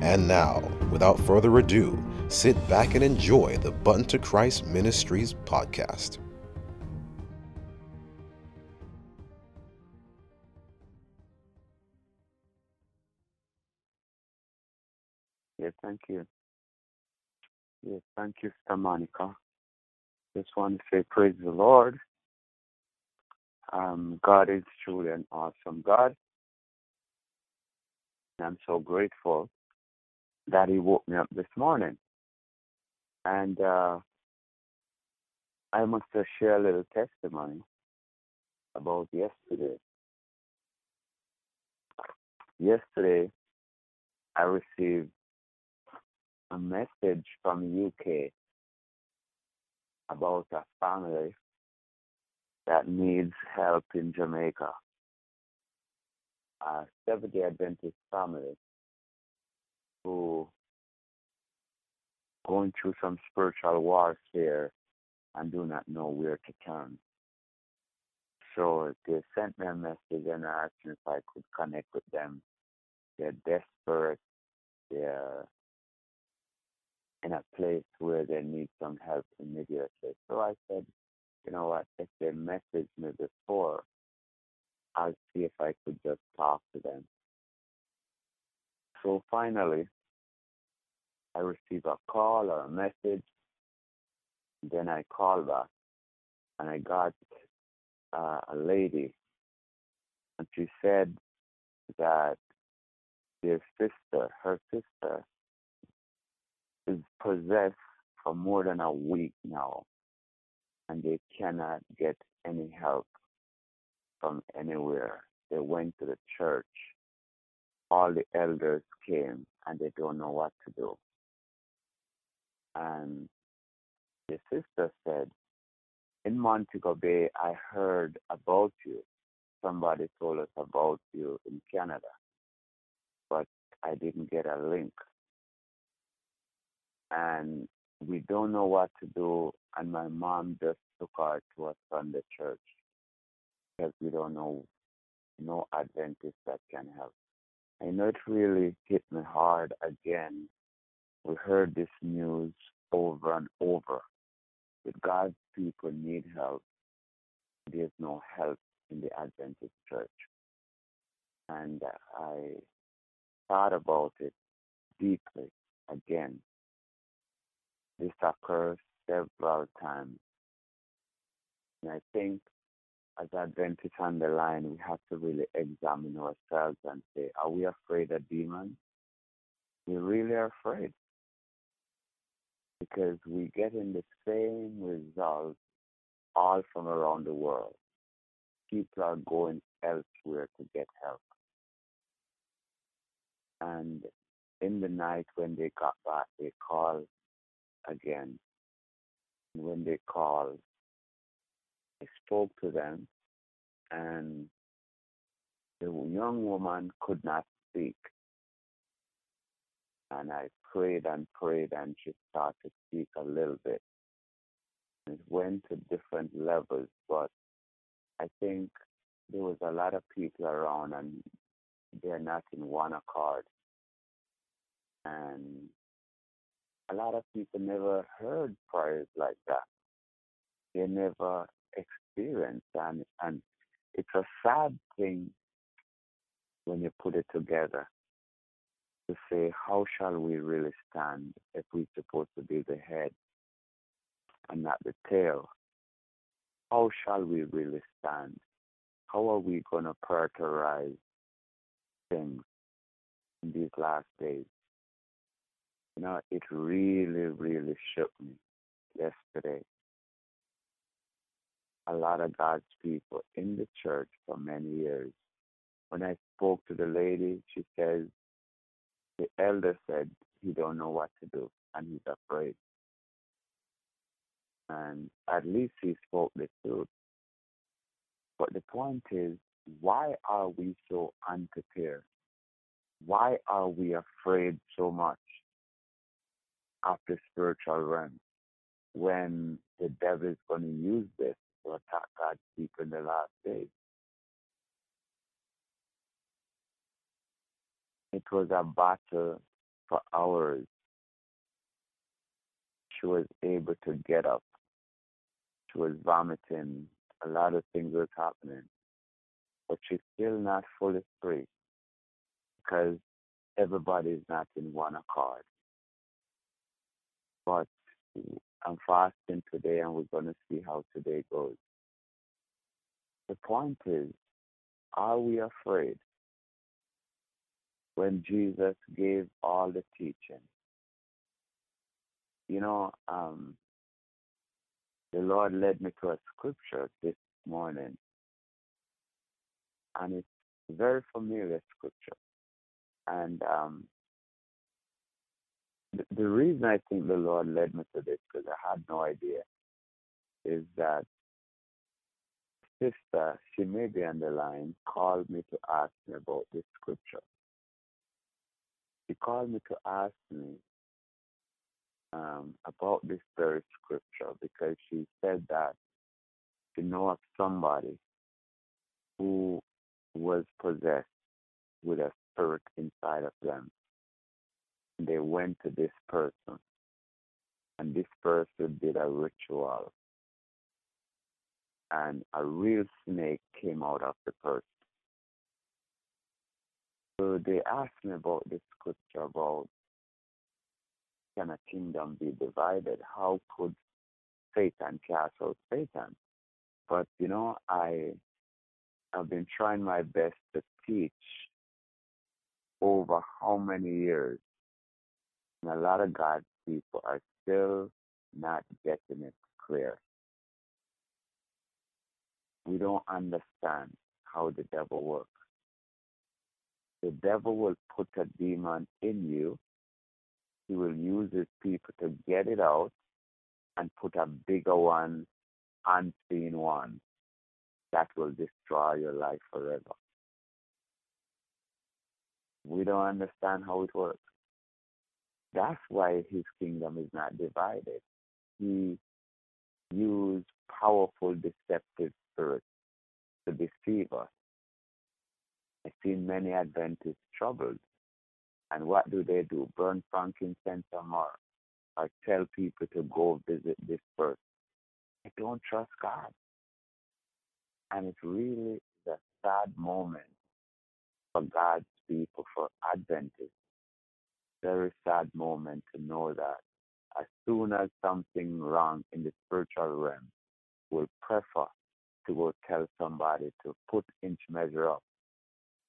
And now, without further ado, sit back and enjoy the Bun to Christ Ministries podcast. Yes, thank you. Yes, thank you, Sister Monica. Just want to say praise the Lord. Um, God is truly an awesome God. And I'm so grateful that He woke me up this morning. And uh, I must just share a little testimony about yesterday. Yesterday, I received a message from the UK about a family that needs help in Jamaica. A Seventh day Adventist family who going through some spiritual warfare and do not know where to turn. So they sent me a message and asked me if I could connect with them. They're desperate. They're in a place where they need some help immediately. So I said, you know what, if they messaged me before, I'll see if I could just talk to them. So finally, I received a call or a message. Then I called back and I got uh, a lady, and she said that their sister, her sister, is possessed for more than a week now, and they cannot get any help from anywhere. They went to the church. All the elders came, and they don't know what to do. And the sister said, In Montego Bay, I heard about you. Somebody told us about you in Canada, but I didn't get a link and we don't know what to do. And my mom just took her to a Sunday church because we don't know no Adventist that can help. I know it really hit me hard again. We heard this news over and over. That God's people need help. There's no help in the Adventist church. And I thought about it deeply again this occurs several times. And I think as Adventists on the line, we have to really examine ourselves and say, are we afraid of demons? We really are afraid. Because we get in the same results all from around the world. People are going elsewhere to get help. And in the night when they got back, they called again. When they called, I spoke to them, and the young woman could not speak. And I prayed and prayed, and she started to speak a little bit. It went to different levels, but I think there was a lot of people around, and they're not in one accord. And a lot of people never heard prayers like that. They never experienced and and it's a sad thing when you put it together to say how shall we really stand if we're supposed to be the head and not the tail? How shall we really stand? How are we going to prioritize things in these last days? You know, it really, really shook me yesterday. A lot of God's people in the church for many years. When I spoke to the lady, she says, the elder said he don't know what to do. and he's afraid. And at least he spoke the truth. But the point is, why are we so unprepared? Why are we afraid so much of the spiritual realm when the devil is going to use this to attack God's people in the last days? It was a battle for hours. She was able to get up. She was vomiting. A lot of things was happening. But she's still not fully free because everybody is not in one accord. But I'm fasting today and we're going to see how today goes. The point is, are we afraid when Jesus gave all the teaching. You know, um, the Lord led me to a scripture this morning, and it's a very familiar scripture. And um, the, reason I think the Lord led me to this, because I had no idea, is that sister, she may be on the line, called me to ask me about this scripture she called me to ask me um, about this very scripture because she said that she know of somebody who was possessed with a spirit inside of them. They went to this person, and this person did a ritual, and a real snake came out of the person. So they asked me about this scripture about can a kingdom be divided? How could Satan cast out Satan? But you know, I have been trying my best to teach over how many years, and a lot of God's people are still not getting it clear. We don't understand how the devil works the devil will put a demon in you. He will use his people to get it out and put a bigger one, unseen one, that will destroy your life forever. We don't understand how it works. That's why his kingdom is not divided. He used powerful deceptive spirits to deceive us. I've seen many Adventists troubled. And what do they do? Burn frankincense or myrrh, or tell people to go visit this person. They don't trust God. And it's really a sad moment for God's people, for Adventists. Very sad moment to know that as soon as something wrong in the spiritual realm, will prefer to go tell somebody to put inch measure up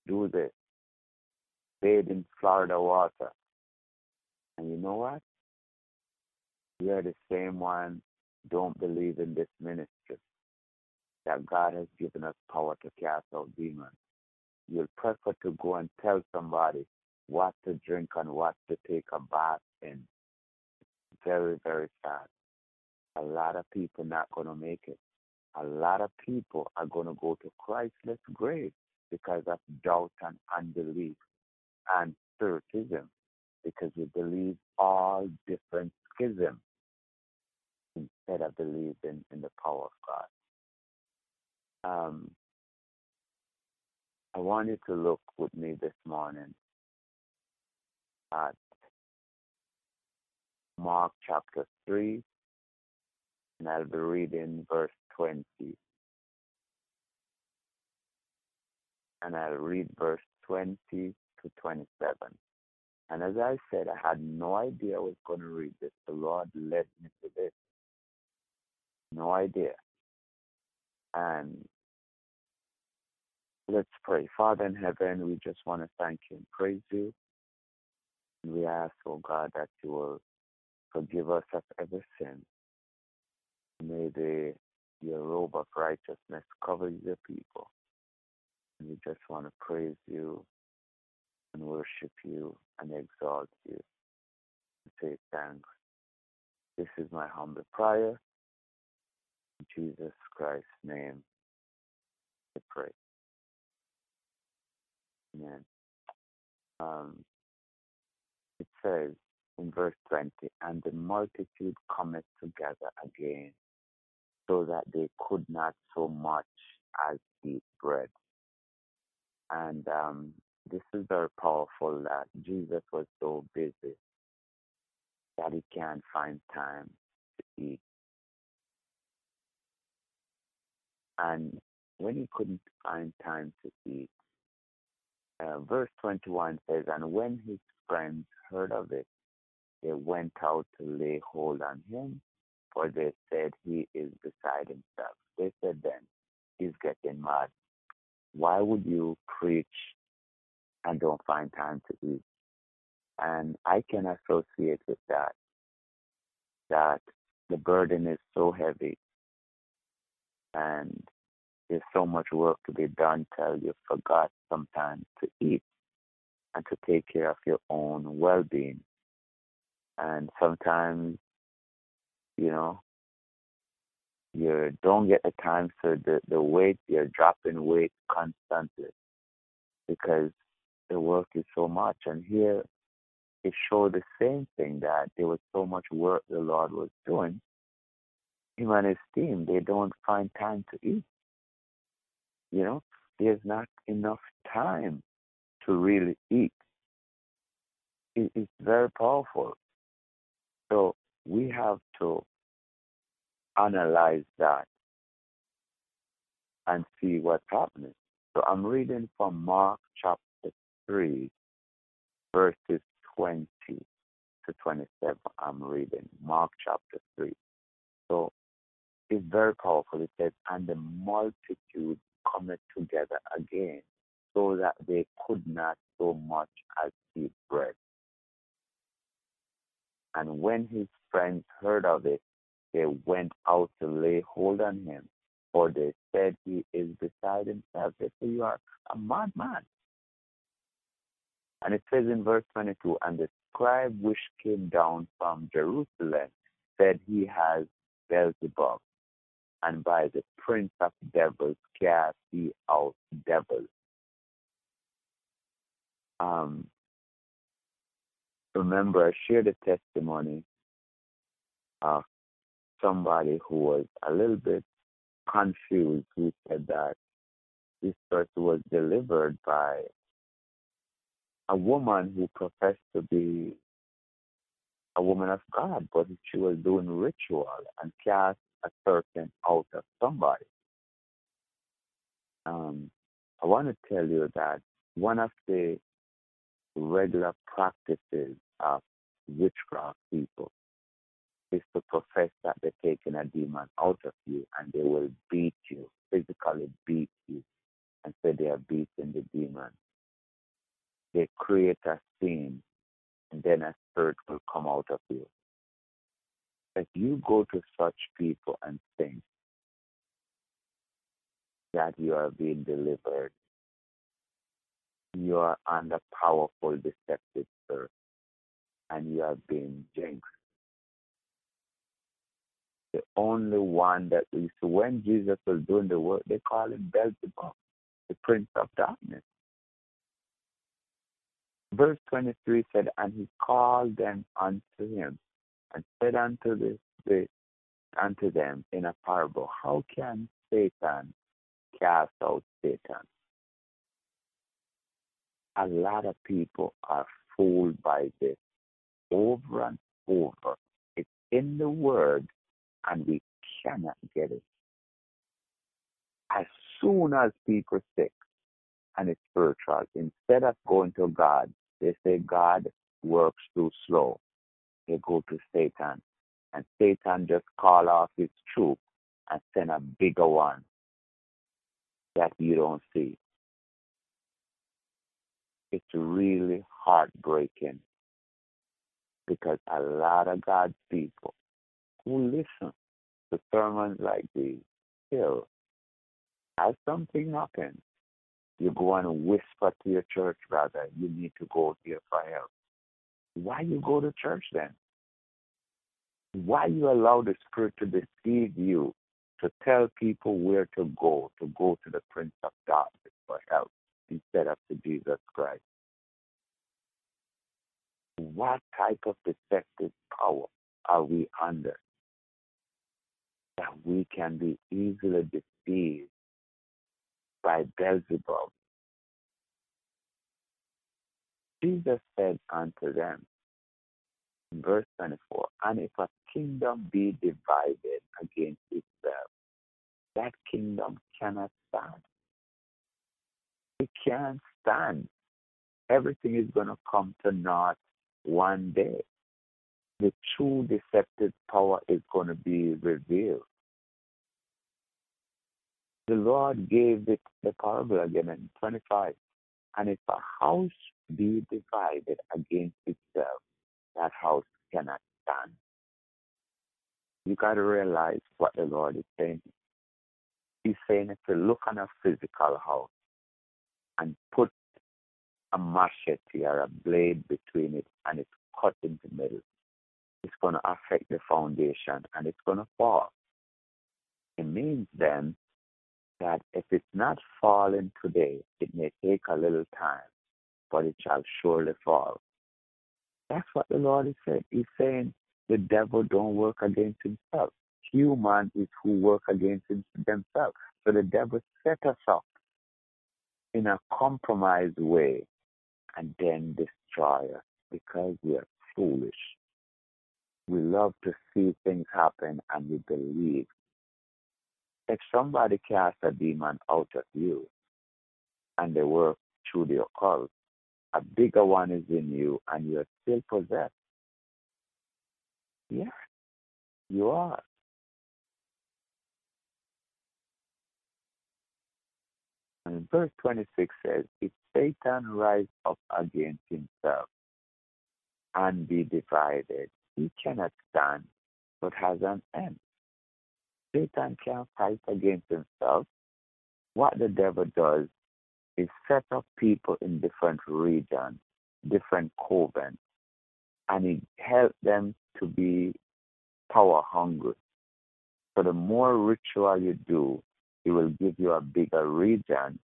do this. Bathe in Florida water. And you know what? We are the same one don't believe in this ministry. That God has given us power to cast out demons. You'll prefer to go and tell somebody what to drink and what to take a bath in. Very, very sad. A lot of people not gonna make it. A lot of people are gonna go to Christless grave because of doubt and unbelief and spiritism because we believe all different schisms instead of believing in the power of God. Um, I want you to look with me this morning at Mark chapter 3, and I'll be reading verse 20 and I'll read verse 20 to 27. And as I said, I had no idea I was going to read this. The Lord led me to this. No idea. And let's pray. Father in heaven, we just want to thank you and praise you. And we ask, oh God, that you will forgive us of every sin. May the your robe of righteousness cover your people. We just want to praise you and worship you and exalt you and say thanks This is my humble prayer. In Jesus Christ's name, I pray. Amen. Um, says in verse 20, and the multitude cometh together again, so that they could not so much as eat bread. And um, this is very powerful that Jesus was so busy that he can't find time to eat. And when he couldn't find time to eat, uh, verse 21 says, And when his friends heard of it, they went out to lay hold on him, for they said he is beside himself. They said then, He's getting mad. Why would you preach and don't find time to eat? And I can associate with that, that the burden is so heavy and there's so much work to be done till you forgot sometimes to eat and to take care of your own well being. And sometimes, you know, you don't get the time so the, the weight, you're dropping weight constantly because the work is so much. And here it showed the same thing that there was so much work the Lord was doing. Him and his team, they don't find time to eat. You know, there's not enough time to really eat. It, it's very powerful. So we have to analyze that and see what's happening. So I'm reading from Mark chapter 3, verses 20 to 27. I'm reading Mark chapter 3. So it's very powerful. It says, And the multitude cometh together again, so that they could not so much as eat bread. And when his friends heard of it, they went out to lay hold on him, for they said he is beside himself. They You are a madman. And it says in verse 22 And the scribe which came down from Jerusalem said he has Beelzebub, and by the prince of devils cast he out devils. Um, remember, I shared a testimony of somebody who was a little bit confused who said that this person was delivered by a woman who professed to be a woman of God, but she was doing ritual and cast a serpent out of somebody. Um, I want to tell you that one of the regular practices of witchcraft people is to profess that they're taking a demon out of you and they will beat you, physically beat you, and say they are beating the demon. They create a scene and then a spirit will come out of you. If you go to such people and think that you are being delivered, you are under powerful deceptive spirit and you are being jinxed the only one that we when Jesus was doing the work, they call him Beelzebub, the prince of darkness. Verse 23 said, And he called them unto him, and said unto the, the unto them in a parable, How can Satan cast out Satan? A lot of people are fooled by this over and over. It's in the word and we cannot get it. As soon as people sick and it's spiritual, instead of going to God, they say God works too slow. They go to Satan, and Satan just call off his troop and send a bigger one that you don't see. It's really heartbreaking because a lot of God's people who listen to sermons like these still, as something happens, you go and whisper to your church brother, you need to go here for help. Why you go to church then? Why you allow the Spirit to deceive you to tell people where to go, to go to the Prince of Darkness for help instead of to Jesus Christ? What type of deceptive power are we under that we can be easily deceived by Beelzebub? Jesus said unto them, verse 24, and if a kingdom be divided against itself, that kingdom cannot stand. It can't stand. Everything is going to come to naught one day. The true deceptive power is going to be revealed. The Lord gave it the parable again in 25. And if a house be divided against itself, that house cannot stand. You got to realize what the Lord is saying. He's saying if you look on a physical house and put a machete or a blade between it and it's cut in the middle, it's going to affect the foundation and it's going to fall. It means then that if it's not falling today, it may take a little time, but it shall surely fall. That's what the Lord is saying. He's saying the devil don't work against himself. Humans is who work against themselves. So the devil set us up in a compromised way and then destroy us because we are foolish. We love to see things happen and we believe. If somebody casts a demon out of you and they work through the occult, a bigger one is in you and you're still possessed. Yes, you are. And verse 26 says, If Satan rise up against himself and be divided, he cannot stand, but has an end. Satan can't fight against himself. What the devil does is set up people in different regions, different covens, and it helps them to be power hungry. So the more ritual you do, it will give you a bigger region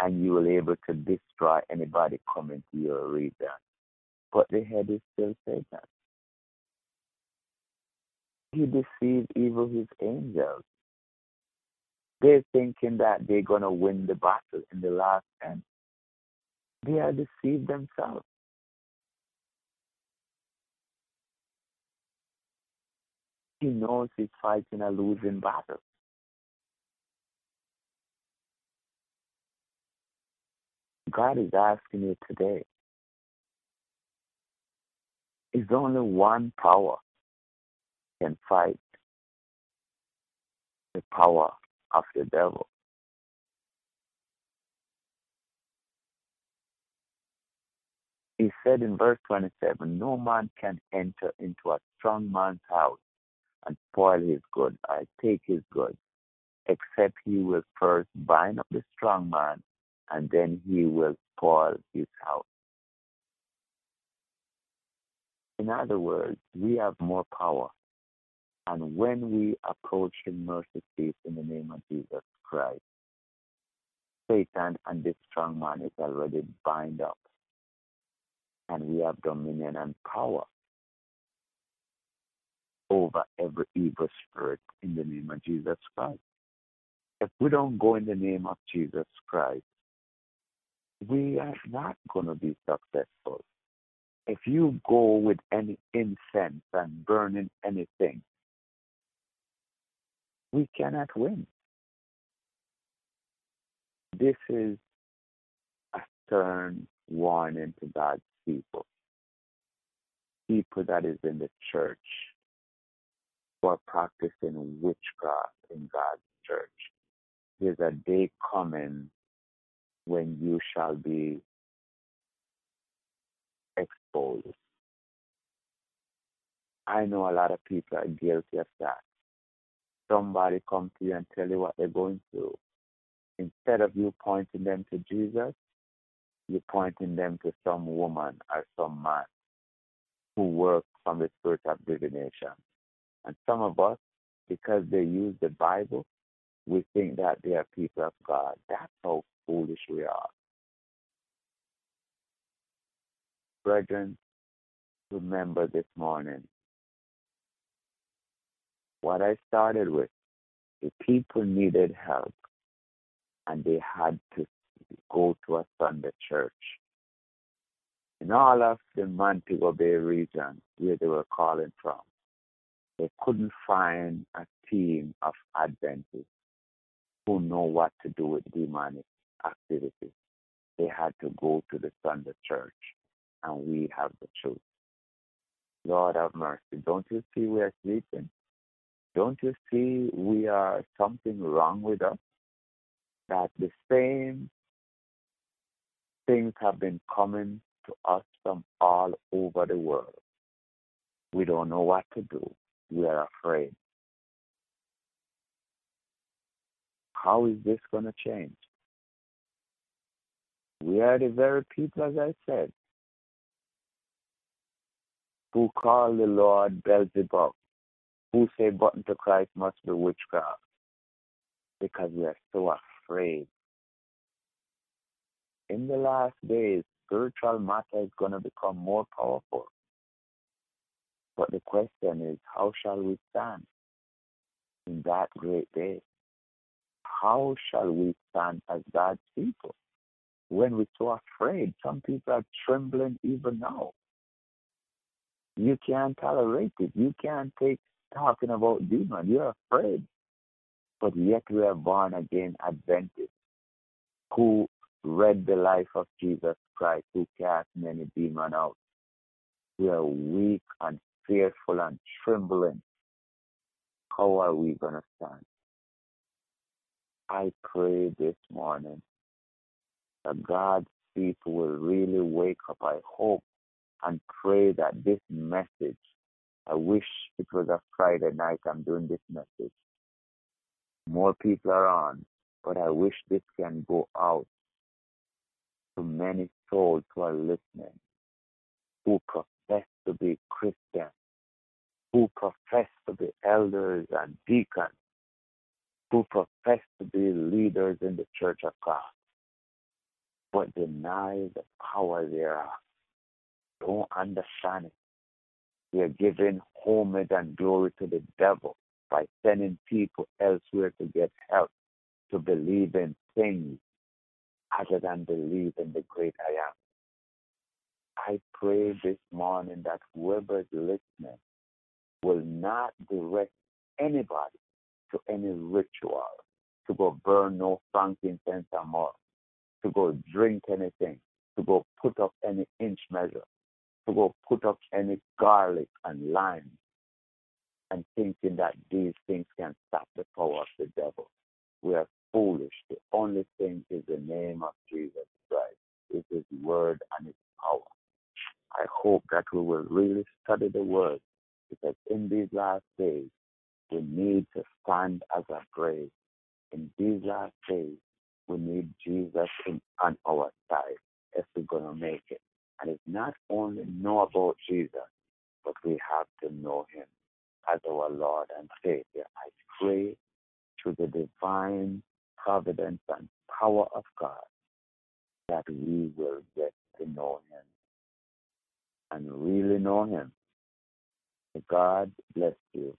and you will able to destroy anybody coming to your region. But the head is still Satan. He deceived even his angels. They're thinking that they're to win the battle in the last end. They are deceived themselves. He knows he's fighting a losing battle. God is asking you today. Is only one power can fight the power of the devil. He said in verse 27 No man can enter into a strong man's house and spoil his goods, I take his goods, except he will first bind up the strong man, and then he will spoil his house. In other words, we have more power and when we approach Him mercy seat in the name of Jesus Christ, Satan and this strong man is already bind up. And we have dominion and power over every evil spirit in the name of Jesus Christ. If we don't go in the name of Jesus Christ, we are not going to be successful. If you go with any incense and burning anything, we cannot win. This is a stern warning to God's people, people that is in the church who are practicing witchcraft in God's church. There's a day coming when you shall be exposed. I know a lot of people are guilty of that somebody come to you and tell you what they're going through, instead of you pointing them to Jesus, you're pointing them to some woman or some man who works from the spirit of divination. And some of us, because they use the Bible, we think that they are people of God. That's how foolish we are. Brethren, remember this morning what I started with. The people needed help and they had to go to a Sunday church. In all of the Montego Bay region where they were calling from, they couldn't find a team of Adventists who know what to do with demonic activities. They had to go to the Sunday church, and we have the truth. Lord have mercy. Don't you see we are sleeping? Don't you see we are something wrong with us? That the same things have been coming to us from all over the world. We don't know what to do. We are afraid. How is this going to change? We are the very people, as I said, who call the Lord Beelzebub, who say Bun to Christ must be witchcraft, because we are so afraid. In the last days, spiritual matter is going to become more powerful. But the question is, how shall we stand in that great day? How shall we stand as God's people when we're so afraid? Some people are trembling even now. You can't tolerate it. You can't take talking about demons. You're afraid. But yet we are born again Adventists who read the life of Jesus Christ, who cast many demons out. We are weak and fearful and trembling. How are we going to stand? I pray this morning that God's people will really wake up. I hope and pray that this message, I wish it was a Friday night I'm doing this message. More people are on, but I wish this can go out to many souls who are listening, who profess to be Christians, who profess to be elders and deacons, who profess to be leaders in the church of God, but deny the power thereof. Don't understand it. We are giving homage and glory to the devil by sending people elsewhere to get help, to believe in things other than believe in the great I am. I pray this morning that whoever is listening will not direct anybody to any ritual, to go burn no frankincense or myrrh, to go drink anything, to go put up any inch measure, to go put up any garlic and lime, and thinking that these things can stop the power of the devil. We are foolish. The only thing is the name of Jesus Christ. It is His word and His power. I hope that we will really study the word because in these last days, we need to stand as a brave. In these last days, we need Jesus in, on our side if we're going to make it. And it's not only know about Jesus, but we have to know him as our Lord and Savior. I pray to the divine providence and power of God that we will get to know him and really know him. May God bless you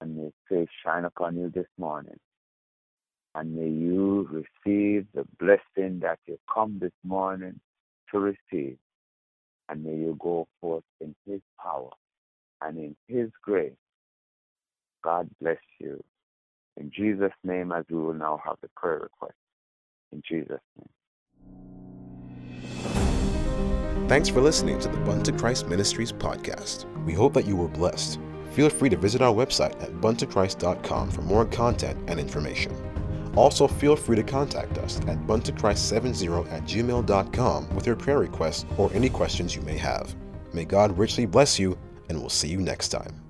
and may face shine upon you this morning. And may you receive the blessing that you come this morning to receive. And may you go forth in His power and in His grace. God bless you. In Jesus' name, as we will now have the prayer request. In Jesus' name. Thanks for listening to the Bun to Christ Ministries podcast. We hope that you were blessed feel free to visit our website at buntochrist.com for more content and information. Also, feel free to contact us at buntochrist70 at gmail.com with your prayer requests or any questions you may have. May God richly bless you, and we'll see you next time.